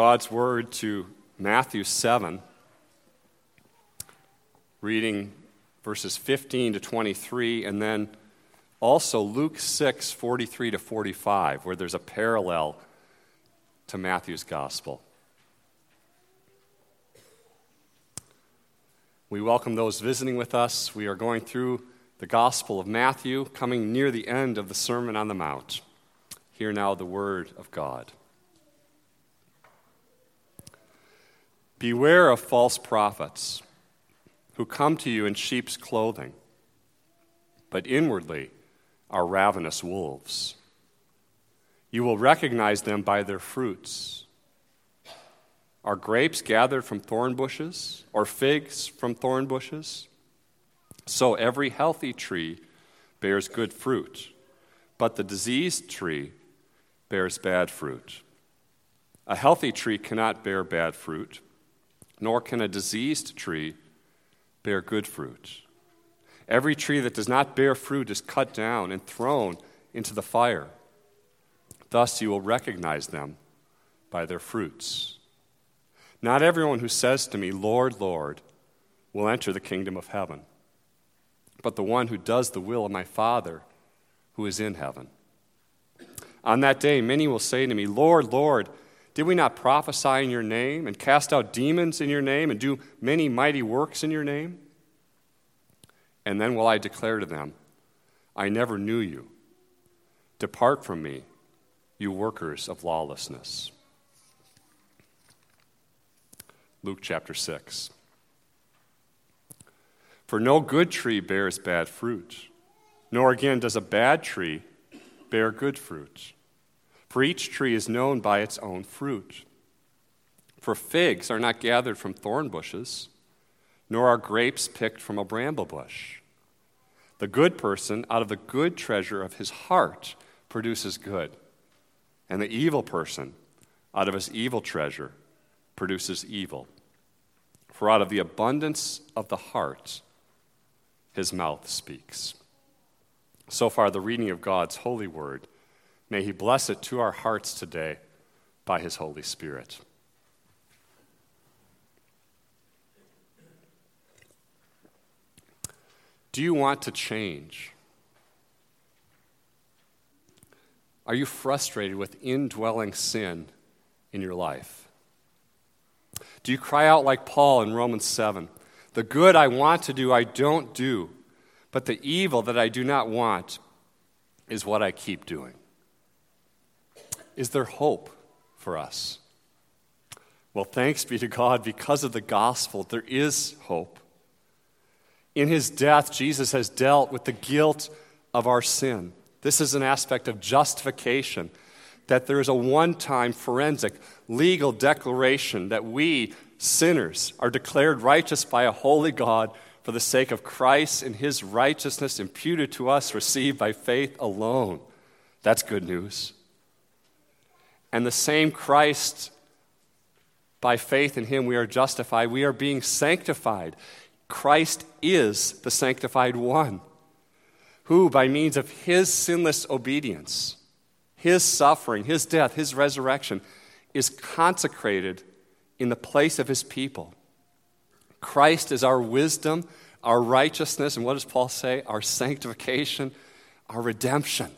God's word to Matthew 7, reading verses 15 to 23, and then also Luke 6, 43 to 45, where there's a parallel to Matthew's gospel. We welcome those visiting with us. We are going through the Gospel of Matthew, coming near the end of the Sermon on the Mount. Hear now the word of God. Beware of false prophets who come to you in sheep's clothing, but inwardly are ravenous wolves. You will recognize them by their fruits. Are grapes gathered from thorn bushes, or figs from thorn bushes? So every healthy tree bears good fruit, but the diseased tree bears bad fruit. A healthy tree cannot bear bad fruit nor can a diseased tree bear good fruit. Every tree that does not bear fruit is cut down and thrown into the fire. Thus you will recognize them by their fruits. Not everyone who says to me, Lord, Lord, will enter the kingdom of heaven, but the one who does the will of my Father who is in heaven. On that day, many will say to me, Lord, Lord, did we not prophesy in your name and cast out demons in your name and do many mighty works in your name? And then will I declare to them, I never knew you. Depart from me, you workers of lawlessness. Luke chapter 6. For no good tree bears bad fruit, nor again does a bad tree bear good fruit. For each tree is known by its own fruit. For figs are not gathered from thorn bushes, nor are grapes picked from a bramble bush. The good person, out of the good treasure of his heart, produces good, and the evil person, out of his evil treasure, produces evil. For out of the abundance of the heart, his mouth speaks. So far, the reading of God's holy word. May He bless it to our hearts today by His Holy Spirit. Do you want to change? Are you frustrated with indwelling sin in your life? Do you cry out like Paul in Romans 7? The good I want to do, I don't do, but the evil that I do not want is what I keep doing. Is there hope for us? Well, thanks be to God, because of the gospel, there is hope. In his death, Jesus has dealt with the guilt of our sin. This is an aspect of justification, that there is a one time forensic legal declaration that we, sinners, are declared righteous by a holy God for the sake of Christ and his righteousness imputed to us, received by faith alone. That's good news. And the same Christ, by faith in him, we are justified. We are being sanctified. Christ is the sanctified one, who, by means of his sinless obedience, his suffering, his death, his resurrection, is consecrated in the place of his people. Christ is our wisdom, our righteousness, and what does Paul say? Our sanctification, our redemption.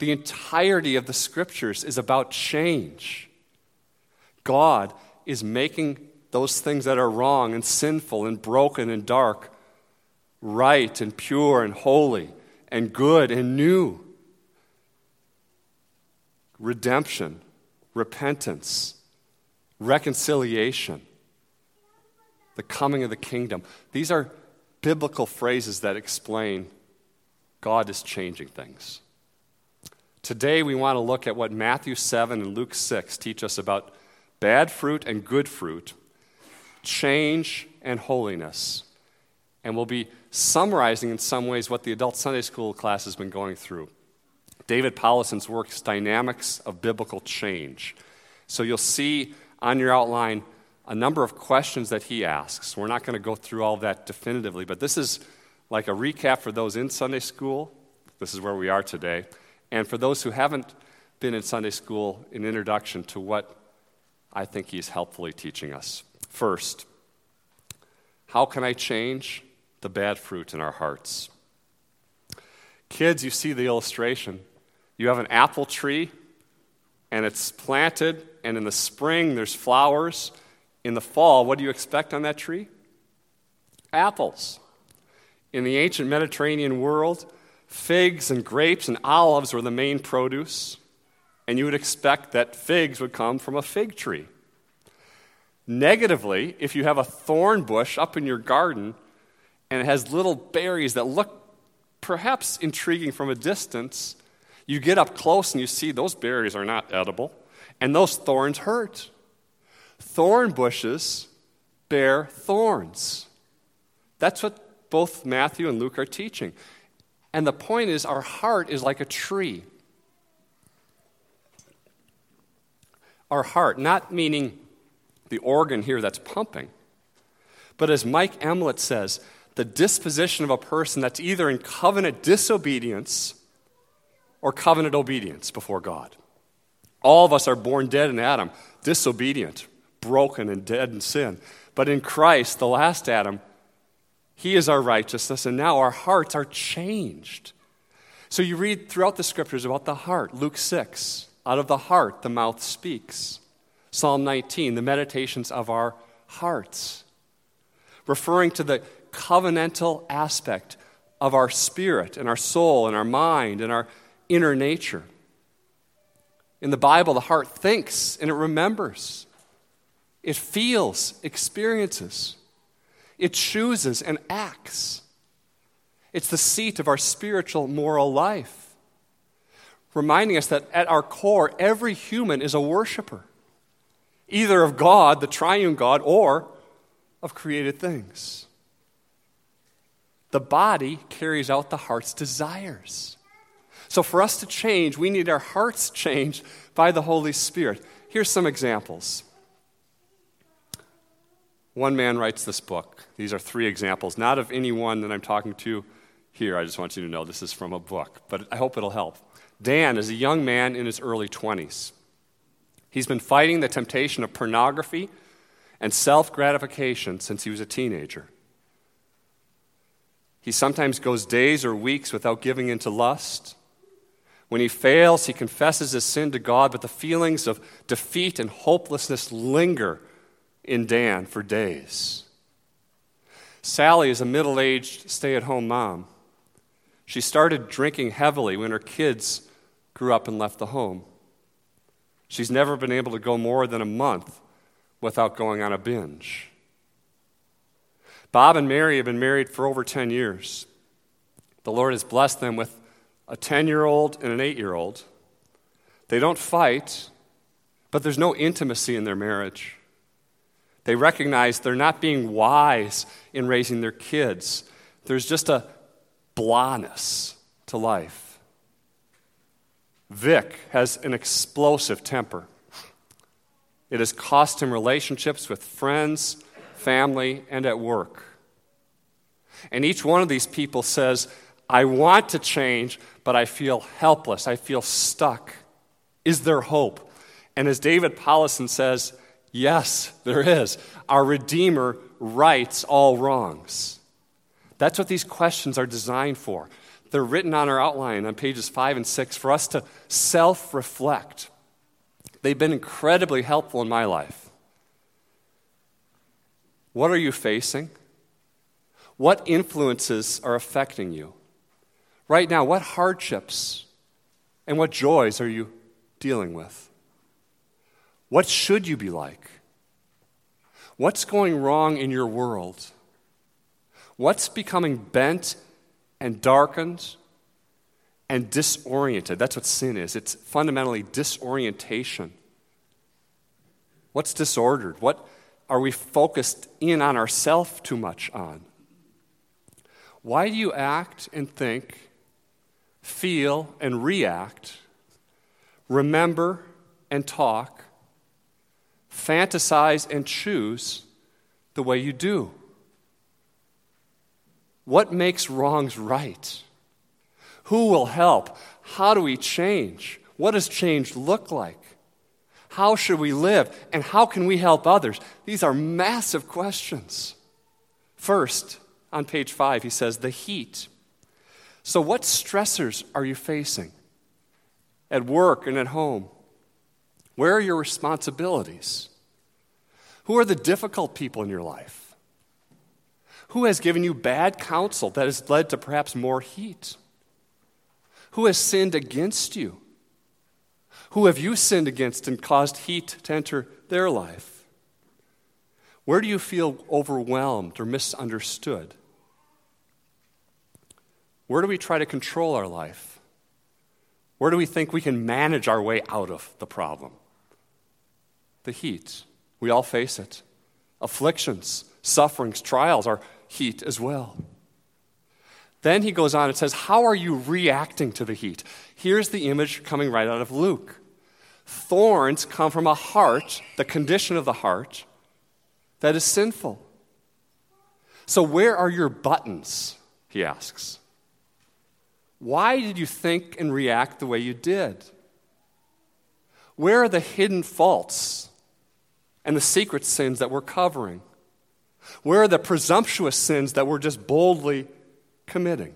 The entirety of the scriptures is about change. God is making those things that are wrong and sinful and broken and dark right and pure and holy and good and new. Redemption, repentance, reconciliation, the coming of the kingdom. These are biblical phrases that explain God is changing things. Today, we want to look at what Matthew 7 and Luke 6 teach us about bad fruit and good fruit, change and holiness. And we'll be summarizing in some ways what the adult Sunday school class has been going through. David Powlison's work is Dynamics of Biblical Change. So you'll see on your outline a number of questions that he asks. We're not going to go through all that definitively, but this is like a recap for those in Sunday school. This is where we are today. And for those who haven't been in Sunday school, an introduction to what I think he's helpfully teaching us. First, how can I change the bad fruit in our hearts? Kids, you see the illustration. You have an apple tree, and it's planted, and in the spring there's flowers. In the fall, what do you expect on that tree? Apples. In the ancient Mediterranean world, figs and grapes and olives were the main produce, and you would expect that figs would come from a fig tree. Negatively, if you have a thorn bush up in your garden and it has little berries that look perhaps intriguing from a distance, you get up close and you see those berries are not edible, and those thorns hurt. Thorn bushes bear thorns. That's what both Matthew and Luke are teaching. And the point is, our heart is like a tree. Our heart, not meaning the organ here that's pumping. But as Mike Emlet says, the disposition of a person that's either in covenant disobedience or covenant obedience before God. All of us are born dead in Adam, disobedient, broken, and dead in sin. But in Christ, the last Adam, he is our righteousness, and now our hearts are changed. So you read throughout the scriptures about the heart. Luke 6, out of the heart, the mouth speaks. Psalm 19, the meditations of our hearts, referring to the covenantal aspect of our spirit and our soul and our mind and our inner nature. In the Bible, the heart thinks and it remembers, it feels, experiences, it chooses and acts. It's the seat of our spiritual moral life, reminding us that at our core, every human is a worshiper either of God, the triune God, or of created things. The body carries out the heart's desires. So, for us to change, we need our hearts changed by the Holy Spirit. Here's some examples. One man writes this book. These are three examples, not of anyone that I'm talking to here. I just want you to know this is from a book, but I hope it'll help. Dan is a young man in his early 20s. He's been fighting the temptation of pornography and self gratification since he was a teenager. He sometimes goes days or weeks without giving in to lust. When he fails, he confesses his sin to God, but the feelings of defeat and hopelessness linger in Dan for days. Sally is a middle aged stay at home mom. She started drinking heavily when her kids grew up and left the home. She's never been able to go more than a month without going on a binge. Bob and Mary have been married for over 10 years. The Lord has blessed them with a 10 year old and an 8 year old. They don't fight, but there's no intimacy in their marriage. They recognize they're not being wise in raising their kids, there's just a blahness to life. Vic has an explosive temper. It has cost him relationships with friends, family, and at work. And each one of these people says, I want to change, but I feel helpless. I feel stuck. Is there hope? And as David Powlison says, yes, there is. Our Redeemer rights all wrongs. That's what these questions are designed for. They're written on our outline on pages five and six for us to self reflect. They've been incredibly helpful in my life. What are you facing? What influences are affecting you? Right now, what hardships and what joys are you dealing with? What should you be like? What's going wrong in your world? What's becoming bent and darkened and disoriented. That's what sin is it's fundamentally disorientation. What's disordered? What are we focused in on ourselves too much on? Why do you act and think, feel and react, remember and talk, fantasize and choose the way you do? What makes wrongs right? Who will help? How do we change? What does change look like? How should we live? And how can we help others? These are massive questions. First, on page five, he says, the heat. So, what stressors are you facing at work and at home? Where are your responsibilities? Who are the difficult people in your life? Who has given you bad counsel that has led to perhaps more heat? Who has sinned against you? Who have you sinned against and caused heat to enter their life? Where do you feel overwhelmed or misunderstood? Where do we try to control our life? Where do we think we can manage our way out of the problem? The heat. We all face it. Afflictions, sufferings, trials are heat as well. Then he goes on and says, How are you reacting to the heat? Here's the image coming right out of Luke. Thorns come from a heart, the condition of the heart, that is sinful. So, where are your buttons? He asks. Why did you think and react the way you did? Where are the hidden faults and the secret sins that we're covering? Where are the presumptuous sins that we're just boldly committing?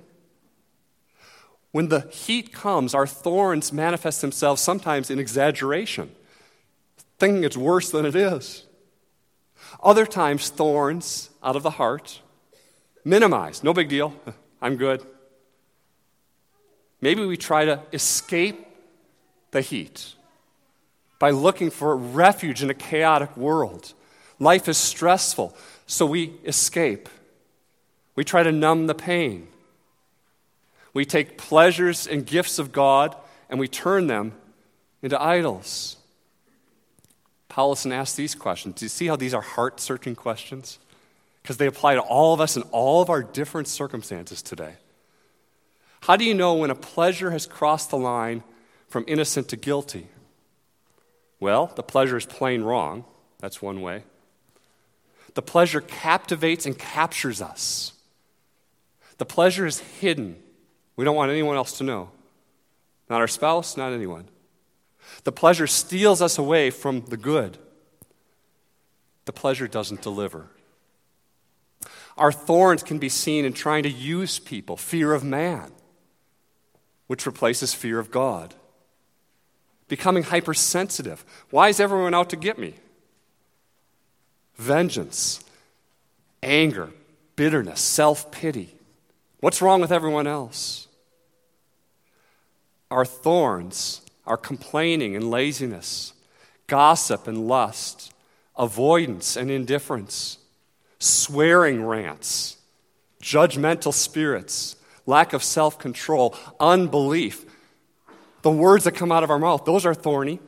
When the heat comes, our thorns manifest themselves sometimes in exaggeration, thinking it's worse than it is. Other times, thorns out of the heart, minimize, no big deal, I'm good. Maybe we try to escape the heat by looking for refuge in a chaotic world. Life is stressful, so we escape. We try to numb the pain. We take pleasures and gifts of God and we turn them into idols. Powlison asks these questions. Do you see how these are heart searching questions? Because they apply to all of us in all of our different circumstances today. How do you know when a pleasure has crossed the line from innocent to guilty? Well, the pleasure is plain wrong. That's one way. The pleasure captivates and captures us. The pleasure is hidden. We don't want anyone else to know. Not our spouse, not anyone. The pleasure steals us away from the good. The pleasure doesn't deliver. Our thorns can be seen in trying to use people, fear of man which replaces fear of God. Becoming hypersensitive. Why is everyone out to get me? Vengeance, anger, bitterness, self pity. What's wrong with everyone else? Our thorns our complaining and laziness, gossip and lust, avoidance and indifference, swearing rants, judgmental spirits, lack of self control, unbelief. The words that come out of our mouth, those are thorny.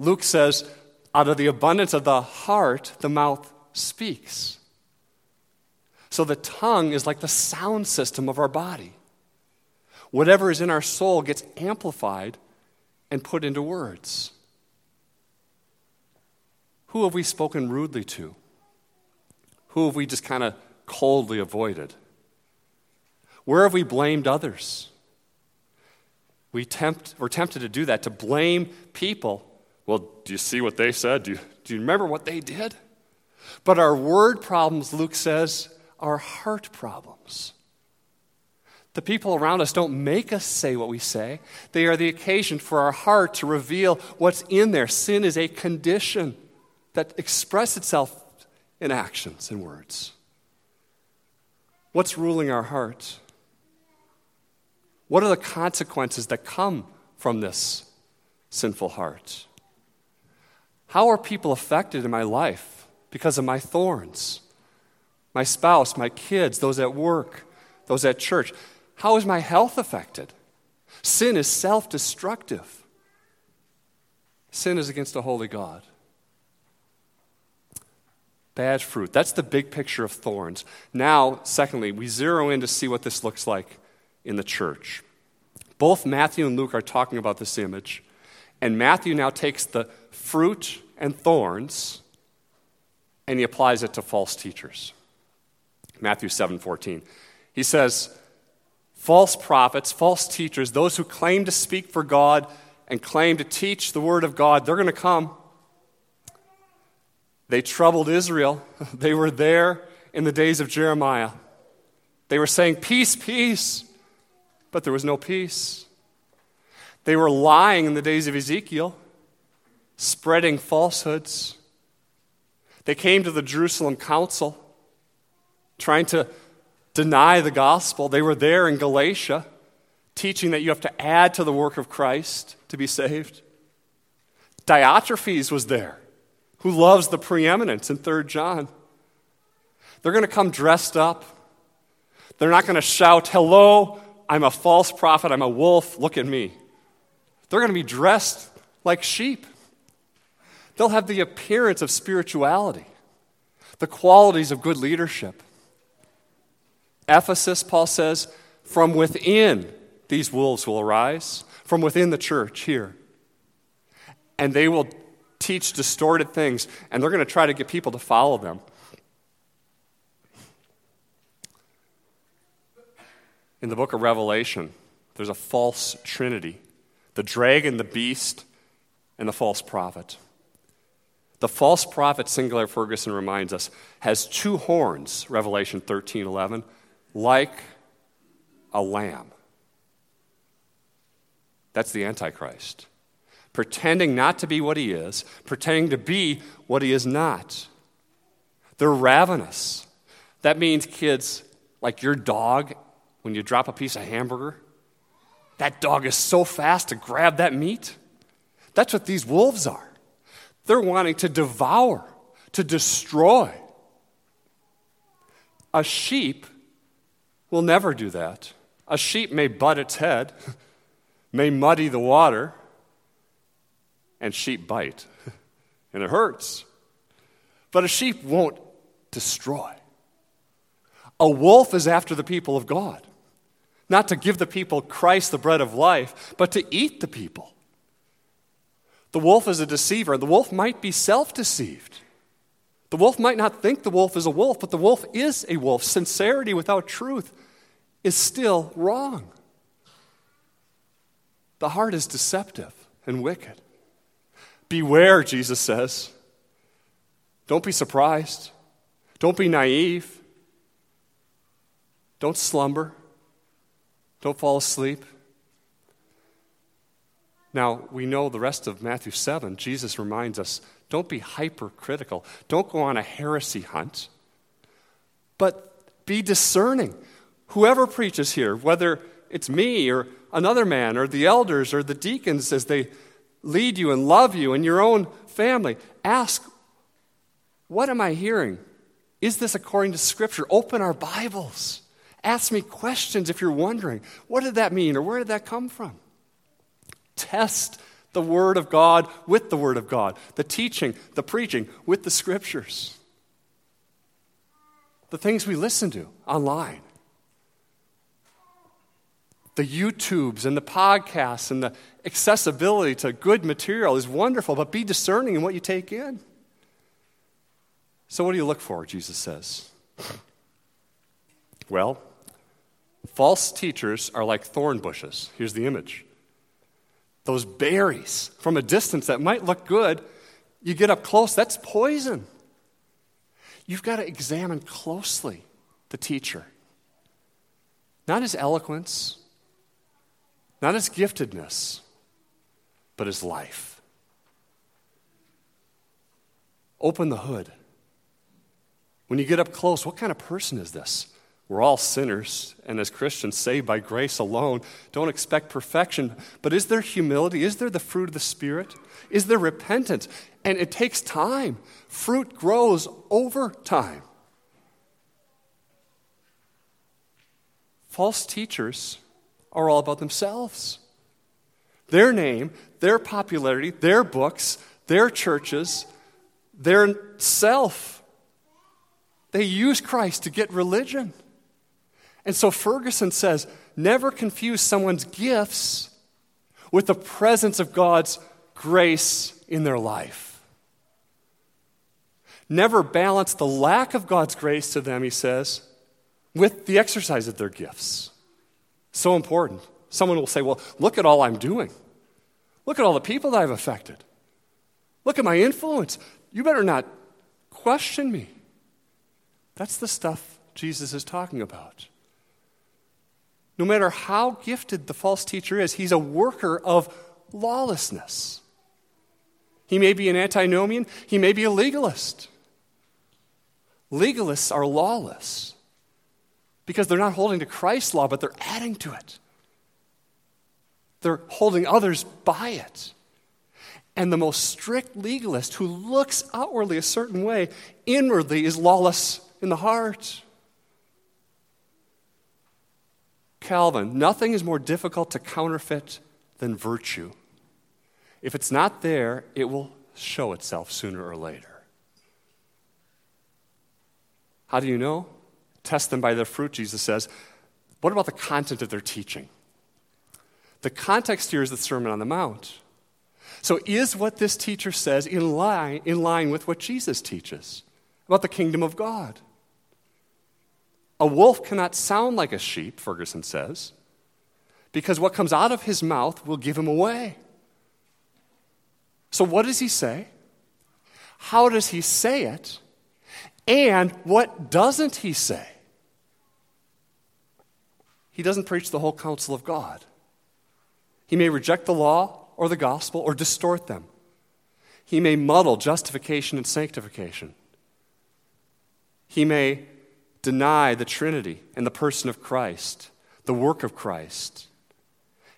Luke says, out of the abundance of the heart, the mouth speaks. So the tongue is like the sound system of our body. Whatever is in our soul gets amplified and put into words. Who have we spoken rudely to? Who have we just kind of coldly avoided? Where have we blamed others? We tempt, we're tempted to do that, to blame people. Well, do you see what they said? Do you, do you remember what they did? But our word problems, Luke says, are heart problems. The people around us don't make us say what we say. They are the occasion for our heart to reveal what's in there. Sin is a condition that expresses itself in actions and words. What's ruling our heart? What are the consequences that come from this sinful heart? How are people affected in my life because of my thorns? My spouse, my kids, those at work, those at church. How is my health affected? Sin is self destructive. Sin is against a holy God. Bad fruit. That's the big picture of thorns. Now, secondly, we zero in to see what this looks like in the church. Both Matthew and Luke are talking about this image, and Matthew now takes the fruit and thorns and he applies it to false teachers. Matthew 7:14. He says, false prophets, false teachers, those who claim to speak for God and claim to teach the word of God, they're going to come. They troubled Israel. They were there in the days of Jeremiah. They were saying, Peace, peace, but there was no peace. They were lying in the days of Ezekiel, spreading falsehoods. They came to the Jerusalem council trying to deny the gospel. They were there in Galatia teaching that you have to add to the work of Christ to be saved. Diotrephes was there, who loves the preeminence in 3 John. They're going to come dressed up. They're not going to shout, Hello, I'm a false prophet, I'm a wolf, look at me. They're going to be dressed like sheep. They'll have the appearance of spirituality, the qualities of good leadership. Ephesus, Paul says, from within these wolves will arise, from within the church here. And they will teach distorted things, and they're going to try to get people to follow them. In the book of Revelation, there's a false trinity the dragon, the beast, and the false prophet. The false prophet, Sinclair Ferguson reminds us, has two horns, Revelation 13 11, like a lamb. That's the Antichrist. Pretending not to be what he is, pretending to be what he is not. They're ravenous. That means, kids, like your dog, when you drop a piece of hamburger, that dog is so fast to grab that meat. That's what these wolves are. They're wanting to devour, to destroy. A sheep will never do that. A sheep may butt its head, may muddy the water, and sheep bite, and it hurts. But a sheep won't destroy. A wolf is after the people of God, not to give the people Christ, the bread of life, but to eat the people. The wolf is a deceiver. The wolf might be self deceived. The wolf might not think the wolf is a wolf, but the wolf is a wolf. Sincerity without truth is still wrong. The heart is deceptive and wicked. Beware, Jesus says. Don't be surprised. Don't be naive. Don't slumber. Don't fall asleep. Now, we know the rest of Matthew 7. Jesus reminds us don't be hypercritical. Don't go on a heresy hunt. But be discerning. Whoever preaches here, whether it's me or another man or the elders or the deacons as they lead you and love you and your own family, ask, What am I hearing? Is this according to Scripture? Open our Bibles. Ask me questions if you're wondering. What did that mean or where did that come from? Test the Word of God with the Word of God, the teaching, the preaching with the Scriptures, the things we listen to online the YouTubes and the podcasts and the accessibility to good material is wonderful, but be discerning in what you take in. So, what do you look for? Jesus says. Well, false teachers are like thorn bushes. Here's the image those berries from a distance that might look good, you get up close, that's poison. You've got to examine closely the teacher, not his eloquence not his giftedness, but his life. Open the hood. When you get up close, what kind of person is this? We're all sinners, and as Christians, saved by grace alone. Don't expect perfection. But is there humility? Is there the fruit of the Spirit? Is there repentance? And it takes time. Fruit grows over time. False teachers are all about themselves. Their name, their popularity, their books, their churches, their self. They use Christ to get religion. And so Ferguson says never confuse someone's gifts with the presence of God's grace in their life. Never balance the lack of God's grace to them, he says, with the exercise of their gifts. So important. Someone will say, Well, look at all I'm doing. Look at all the people that I've affected. Look at my influence. You better not question me. That's the stuff Jesus is talking about. No matter how gifted the false teacher is, he's a worker of lawlessness. He may be an antinomian, he may be a legalist. Legalists are lawless because they're not holding to Christ's law, but they're adding to it. They're holding others by it. And the most strict legalist who looks outwardly a certain way, inwardly is lawless in the heart. Calvin, nothing is more difficult to counterfeit than virtue. If it's not there, it will show itself sooner or later. How do you know? Test them by their fruit, Jesus says. What about the content of their teaching? The context here is the Sermon on the Mount. So, is what this teacher says in line, in line with what Jesus teaches about the kingdom of God? A wolf cannot sound like a sheep, Ferguson says, because what comes out of his mouth will give him away. So, what does he say? How does he say it? And what doesn't he say? He doesn't preach the whole counsel of God. He may reject the law or the gospel or distort them. He may muddle justification and sanctification. He may deny the Trinity and the person of Christ, the work of Christ.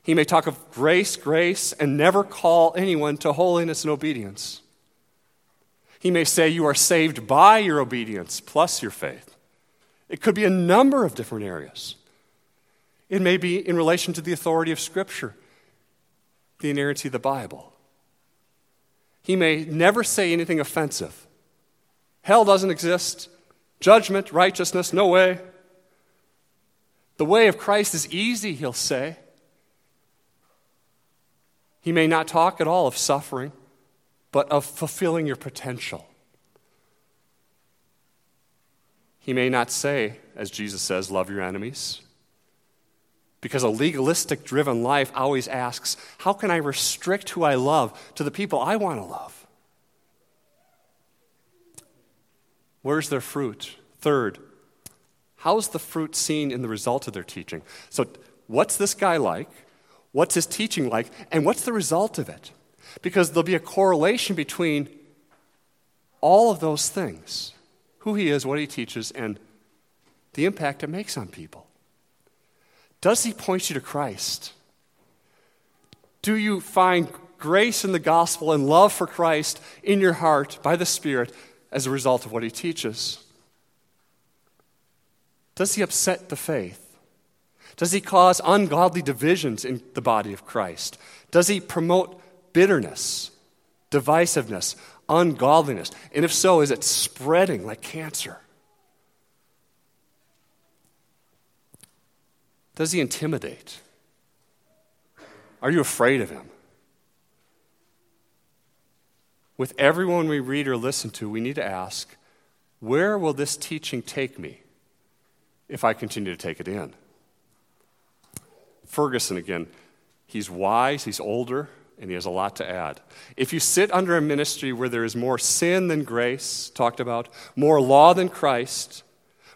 He may talk of grace, grace, and never call anyone to holiness and obedience. He may say you are saved by your obedience plus your faith. It could be a number of different areas. It may be in relation to the authority of Scripture, the inerrancy of the Bible. He may never say anything offensive. Hell doesn't exist. Judgment, righteousness, no way. The way of Christ is easy, he'll say. He may not talk at all of suffering, but of fulfilling your potential. He may not say, as Jesus says, love your enemies. Because a legalistic driven life always asks, how can I restrict who I love to the people I want to love? Where's their fruit? Third, how's the fruit seen in the result of their teaching? So, what's this guy like? What's his teaching like? And what's the result of it? Because there'll be a correlation between all of those things who he is, what he teaches, and the impact it makes on people. Does he point you to Christ? Do you find grace in the gospel and love for Christ in your heart by the Spirit as a result of what he teaches? Does he upset the faith? Does he cause ungodly divisions in the body of Christ? Does he promote bitterness, divisiveness, ungodliness? And if so, is it spreading like cancer? Does he intimidate? Are you afraid of him? With everyone we read or listen to, we need to ask where will this teaching take me if I continue to take it in? Ferguson again, he's wise, he's older, and he has a lot to add. If you sit under a ministry where there is more sin than grace, talked about, more law than Christ,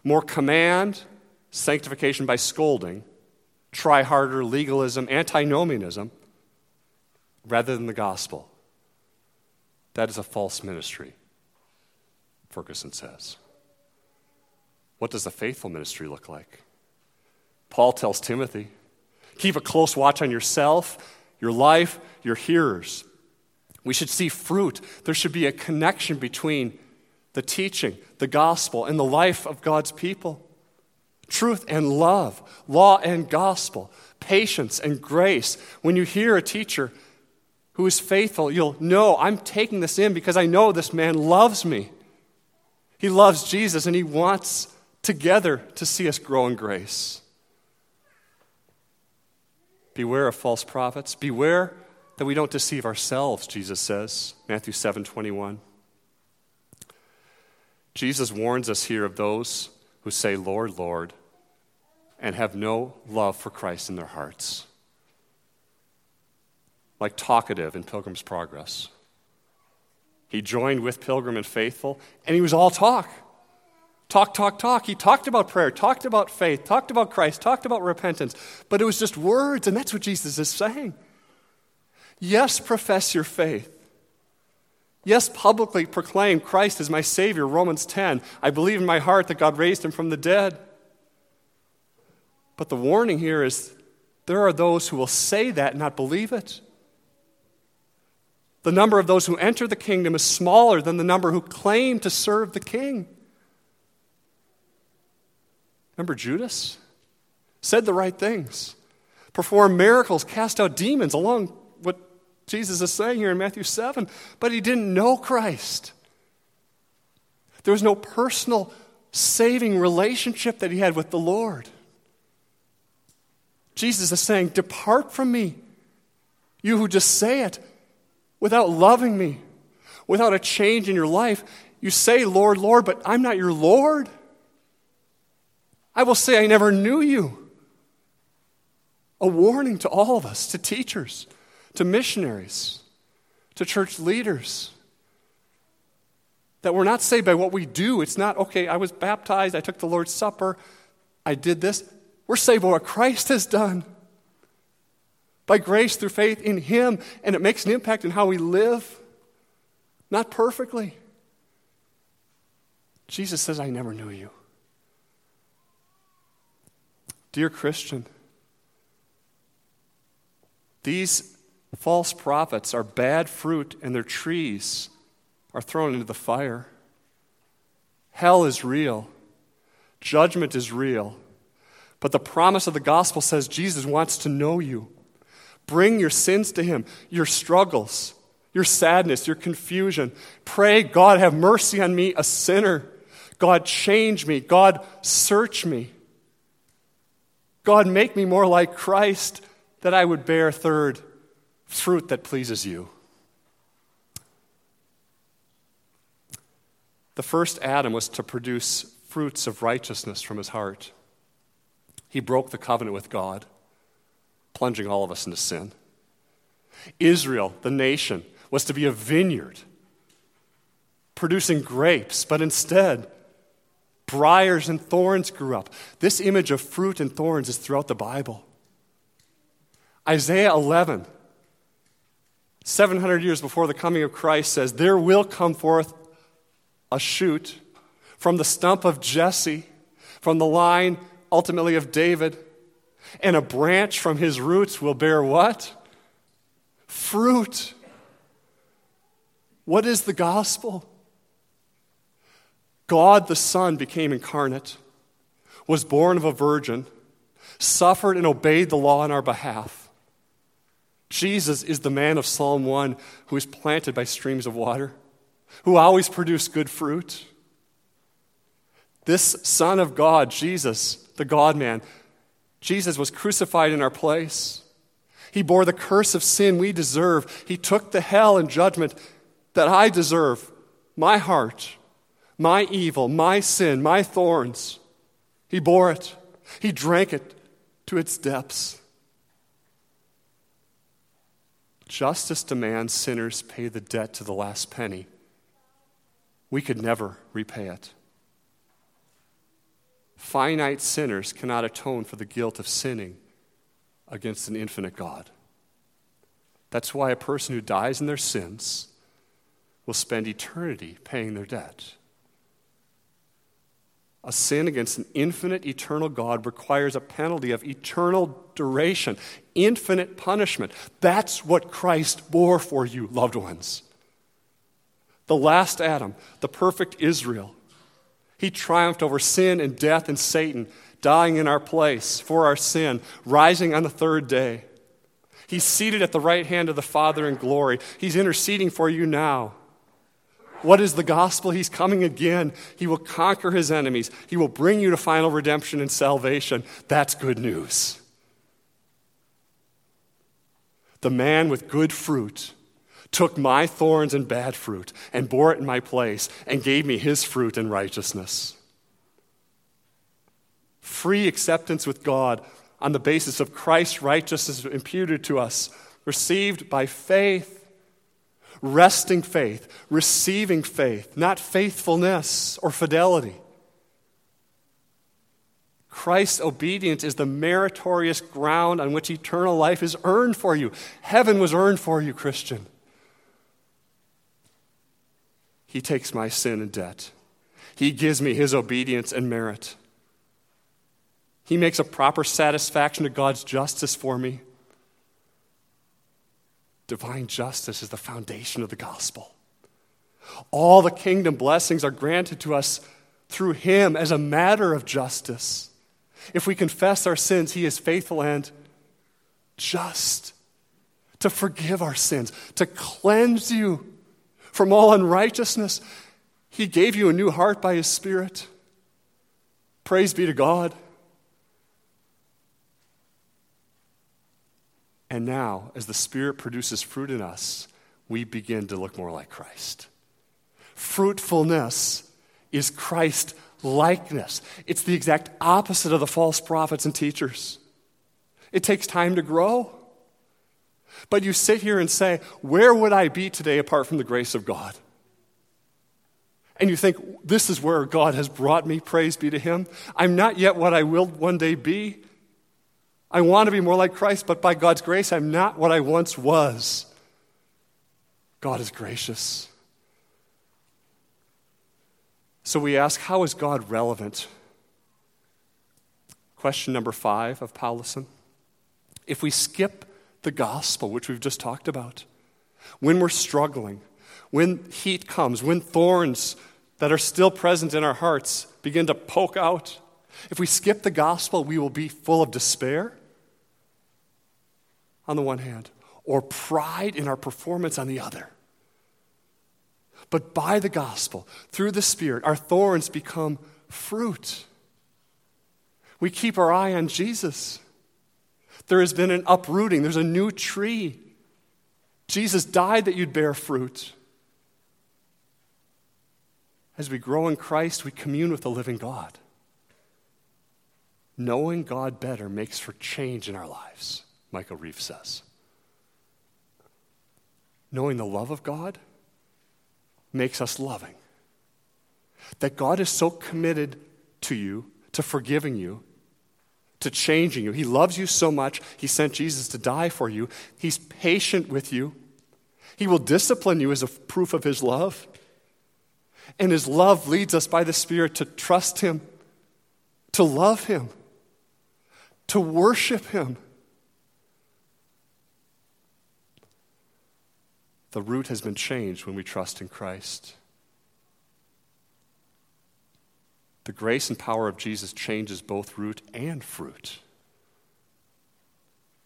more command, sanctification by scolding, try harder, legalism, antinomianism, rather than the gospel, that is a false ministry, Ferguson says. What does a faithful ministry look like? Paul tells Timothy keep a close watch on yourself, your life, your hearers. We should see fruit. There should be a connection between the teaching, the gospel, and the life of God's people. Truth and love, law and gospel, patience and grace. When you hear a teacher who is faithful, you'll know I'm taking this in because I know this man loves me. He loves Jesus and he wants together to see us grow in grace. Beware of false prophets. Beware that we don't deceive ourselves, Jesus says, Matthew 7 21. Jesus warns us here of those who say, Lord, Lord, and have no love for Christ in their hearts like talkative in Pilgrim's Progress. He joined with Pilgrim and Faithful, and he was all talk. Talk, talk, talk. He talked about prayer, talked about faith, talked about Christ, talked about repentance, but it was just words, and that's what Jesus is saying. Yes, profess your faith. Yes, publicly proclaim Christ as my Savior, Romans 10. I believe in my heart that God raised him from the dead. But the warning here is there are those who will say that and not believe it. The number of those who enter the kingdom is smaller than the number who claim to serve the king. Remember Judas? Said the right things, performed miracles, cast out demons, along what Jesus is saying here in Matthew 7, but he didn't know Christ. There was no personal saving relationship that he had with the Lord. Jesus is saying, Depart from me, you who just say it without loving me, without a change in your life. You say, Lord, Lord, but I'm not your Lord. I will say, I never knew you. A warning to all of us, to teachers, to missionaries, to church leaders. That we're not saved by what we do. It's not, okay, I was baptized, I took the Lord's Supper, I did this. We're saved by what Christ has done. By grace through faith in Him, and it makes an impact in how we live. Not perfectly. Jesus says, I never knew you. Dear Christian, these false prophets are bad fruit, and their trees are thrown into the fire. Hell is real, judgment is real. But the promise of the gospel says Jesus wants to know you. Bring your sins to him, your struggles, your sadness, your confusion. Pray, God, have mercy on me, a sinner. God, change me. God, search me. God, make me more like Christ that I would bear third fruit that pleases you. The first Adam was to produce fruits of righteousness from his heart. He broke the covenant with God, plunging all of us into sin. Israel, the nation, was to be a vineyard, producing grapes, but instead, briars and thorns grew up. This image of fruit and thorns is throughout the Bible. Isaiah 11, 700 years before the coming of Christ, says, There will come forth a shoot from the stump of Jesse, from the line ultimately of David. And a branch from his roots will bear what? Fruit. What is the gospel? God the Son became incarnate, was born of a virgin, suffered and obeyed the law on our behalf. Jesus is the man of Psalm 1 who is planted by streams of water, who always produced good fruit. This Son of God, Jesus, the God man. Jesus was crucified in our place. He bore the curse of sin we deserve. He took the hell and judgment that I deserve my heart, my evil, my sin, my thorns. He bore it. He drank it to its depths. Justice demands sinners pay the debt to the last penny. We could never repay it. Finite sinners cannot atone for the guilt of sinning against an infinite God. That's why a person who dies in their sins will spend eternity paying their debt. A sin against an infinite, eternal God requires a penalty of eternal duration, infinite punishment. That's what Christ bore for you, loved ones. The last Adam, the perfect Israel, he triumphed over sin and death and Satan, dying in our place for our sin, rising on the third day. He's seated at the right hand of the Father in glory. He's interceding for you now. What is the gospel? He's coming again. He will conquer his enemies. He will bring you to final redemption and salvation. That's good news. The man with good fruit took my thorns and bad fruit and bore it in my place and gave me his fruit and righteousness. Free acceptance with God on the basis of Christ's righteousness imputed to us, received by faith. resting faith, receiving faith, not faithfulness or fidelity. Christ's obedience is the meritorious ground on which eternal life is earned for you. Heaven was earned for you, Christian. He takes my sin and debt. He gives me his obedience and merit. He makes a proper satisfaction to God's justice for me. Divine justice is the foundation of the gospel. All the kingdom blessings are granted to us through him as a matter of justice. If we confess our sins, he is faithful and just to forgive our sins, to cleanse you from all unrighteousness. He gave you a new heart by his Spirit. Praise be to God. And now, as the Spirit produces fruit in us, we begin to look more like Christ. Fruitfulness is Christ likeness. It's the exact opposite of the false prophets and teachers. It takes time to grow. But you sit here and say, Where would I be today apart from the grace of God? And you think, This is where God has brought me, praise be to Him. I'm not yet what I will one day be. I want to be more like Christ, but by God's grace, I'm not what I once was. God is gracious. So we ask, how is God relevant? Question number five of Powlison. If we skip the gospel, which we've just talked about, when we're struggling, when heat comes, when thorns that are still present in our hearts begin to poke out, if we skip the gospel, we will be full of despair on the one hand, or pride in our performance on the other. But by the gospel, through the Spirit, our thorns become fruit. We keep our eye on Jesus. There has been an uprooting, there's a new tree. Jesus died that you'd bear fruit. As we grow in Christ, we commune with the living God. Knowing God better makes for change in our lives. Michael Reeves says. Knowing the love of God makes us loving. That God is so committed to you, to forgiving you, to changing you. He loves you so much, He sent Jesus to die for you. He's patient with you. He will discipline you as a proof of His love. And His love leads us by the Spirit to trust Him, to love Him, to worship Him The root has been changed when we trust in Christ. The grace and power of Jesus changes both root and fruit.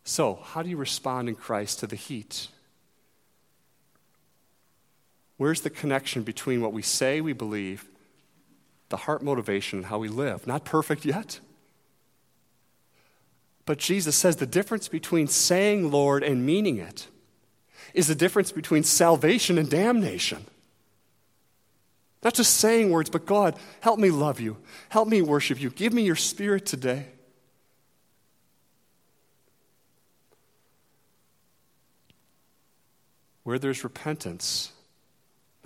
So, how do you respond in Christ to the heat? Where's the connection between what we say we believe, the heart motivation, and how we live? Not perfect yet. But Jesus says the difference between saying Lord and meaning it is the difference between salvation and damnation. Not just saying words, but God, help me love you. Help me worship you. Give me your spirit today. Where there's repentance,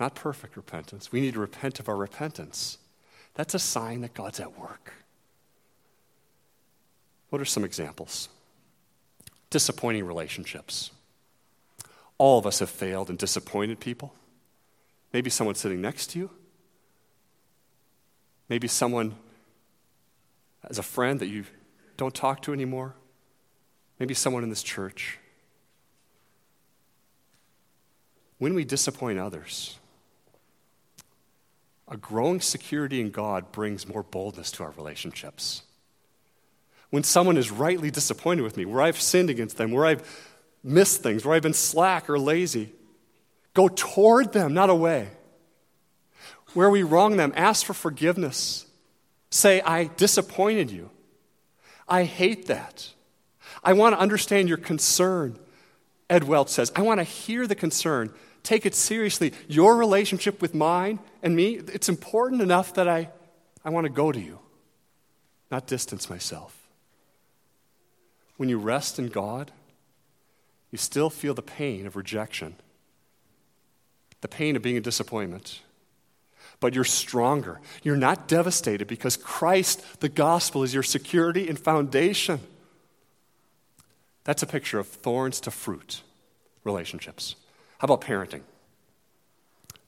not perfect repentance, we need to repent of our repentance. That's a sign that God's at work. What are some examples? Disappointing relationships. All of us have failed and disappointed people. Maybe someone sitting next to you. Maybe someone as a friend that you don't talk to anymore. Maybe someone in this church. When we disappoint others, a growing security in God brings more boldness to our relationships. When someone is rightly disappointed with me, where I've sinned against them, where I've missed things, where I've been slack or lazy. Go toward them, not away. Where we wrong them, ask for forgiveness. Say, I disappointed you. I hate that. I want to understand your concern. Ed Welch says, I want to hear the concern. Take it seriously. Your relationship with mine and me, it's important enough that I, I want to go to you, not distance myself. When you rest in God, you still feel the pain of rejection. the pain of being a disappointment. But you're stronger. You're not devastated because Christ, the gospel, is your security and foundation. That's a picture of thorns to fruit relationships. How about parenting?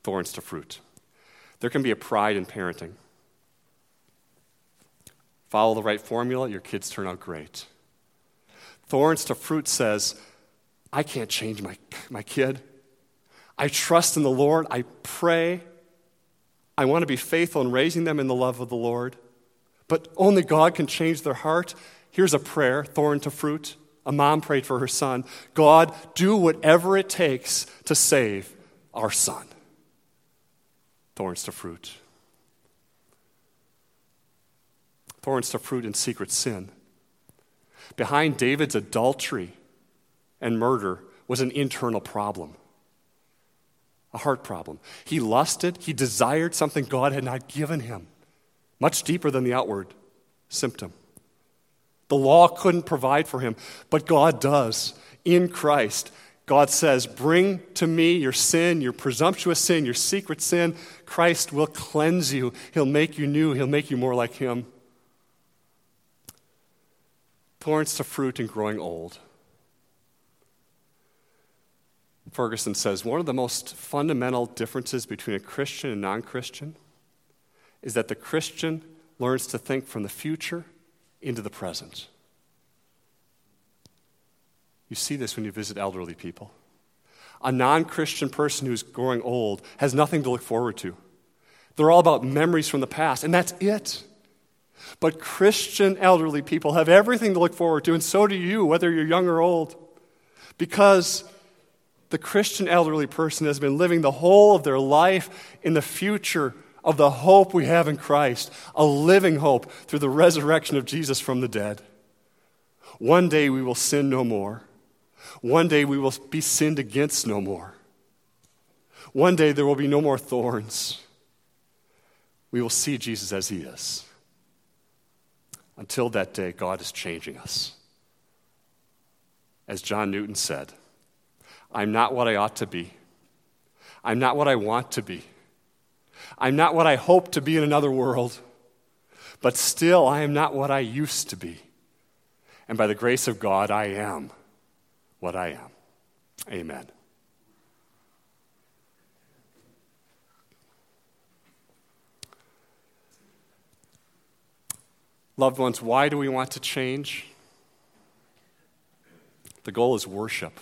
Thorns to fruit. There can be a pride in parenting. Follow the right formula, your kids turn out great. Thorns to fruit says, I can't change my, my kid. I trust in the Lord. I pray. I want to be faithful in raising them in the love of the Lord. But only God can change their heart. Here's a prayer, thorn to fruit. A mom prayed for her son God, do whatever it takes to save our son. Thorns to fruit. Thorns to fruit in secret sin. Behind David's adultery and murder was an internal problem, a heart problem. He lusted, he desired something God had not given him, much deeper than the outward symptom. The law couldn't provide for him, but God does in Christ. God says, Bring to me your sin, your presumptuous sin, your secret sin. Christ will cleanse you. He'll make you new. He'll make you more like Him. Thorns to fruit and growing old. Ferguson says one of the most fundamental differences between a Christian and non Christian is that the Christian learns to think from the future into the present. You see this when you visit elderly people. A non Christian person who's growing old has nothing to look forward to. They're all about memories from the past, and that's it. But Christian elderly people have everything to look forward to, and so do you, whether you're young or old. Because the Christian elderly person has been living the whole of their life in the future of the hope we have in Christ, a living hope through the resurrection of Jesus from the dead. One day we will sin no more. One day we will be sinned against no more. One day there will be no more thorns. We will see Jesus as he is. Until that day, God is changing us. As John Newton said, I'm not what I ought to be. I'm not what I want to be. I'm not what I hope to be in another world, but still I am not what I used to be. And by the grace of God, I am what I am. Amen. Loved ones, why do we want to change? The goal is worship.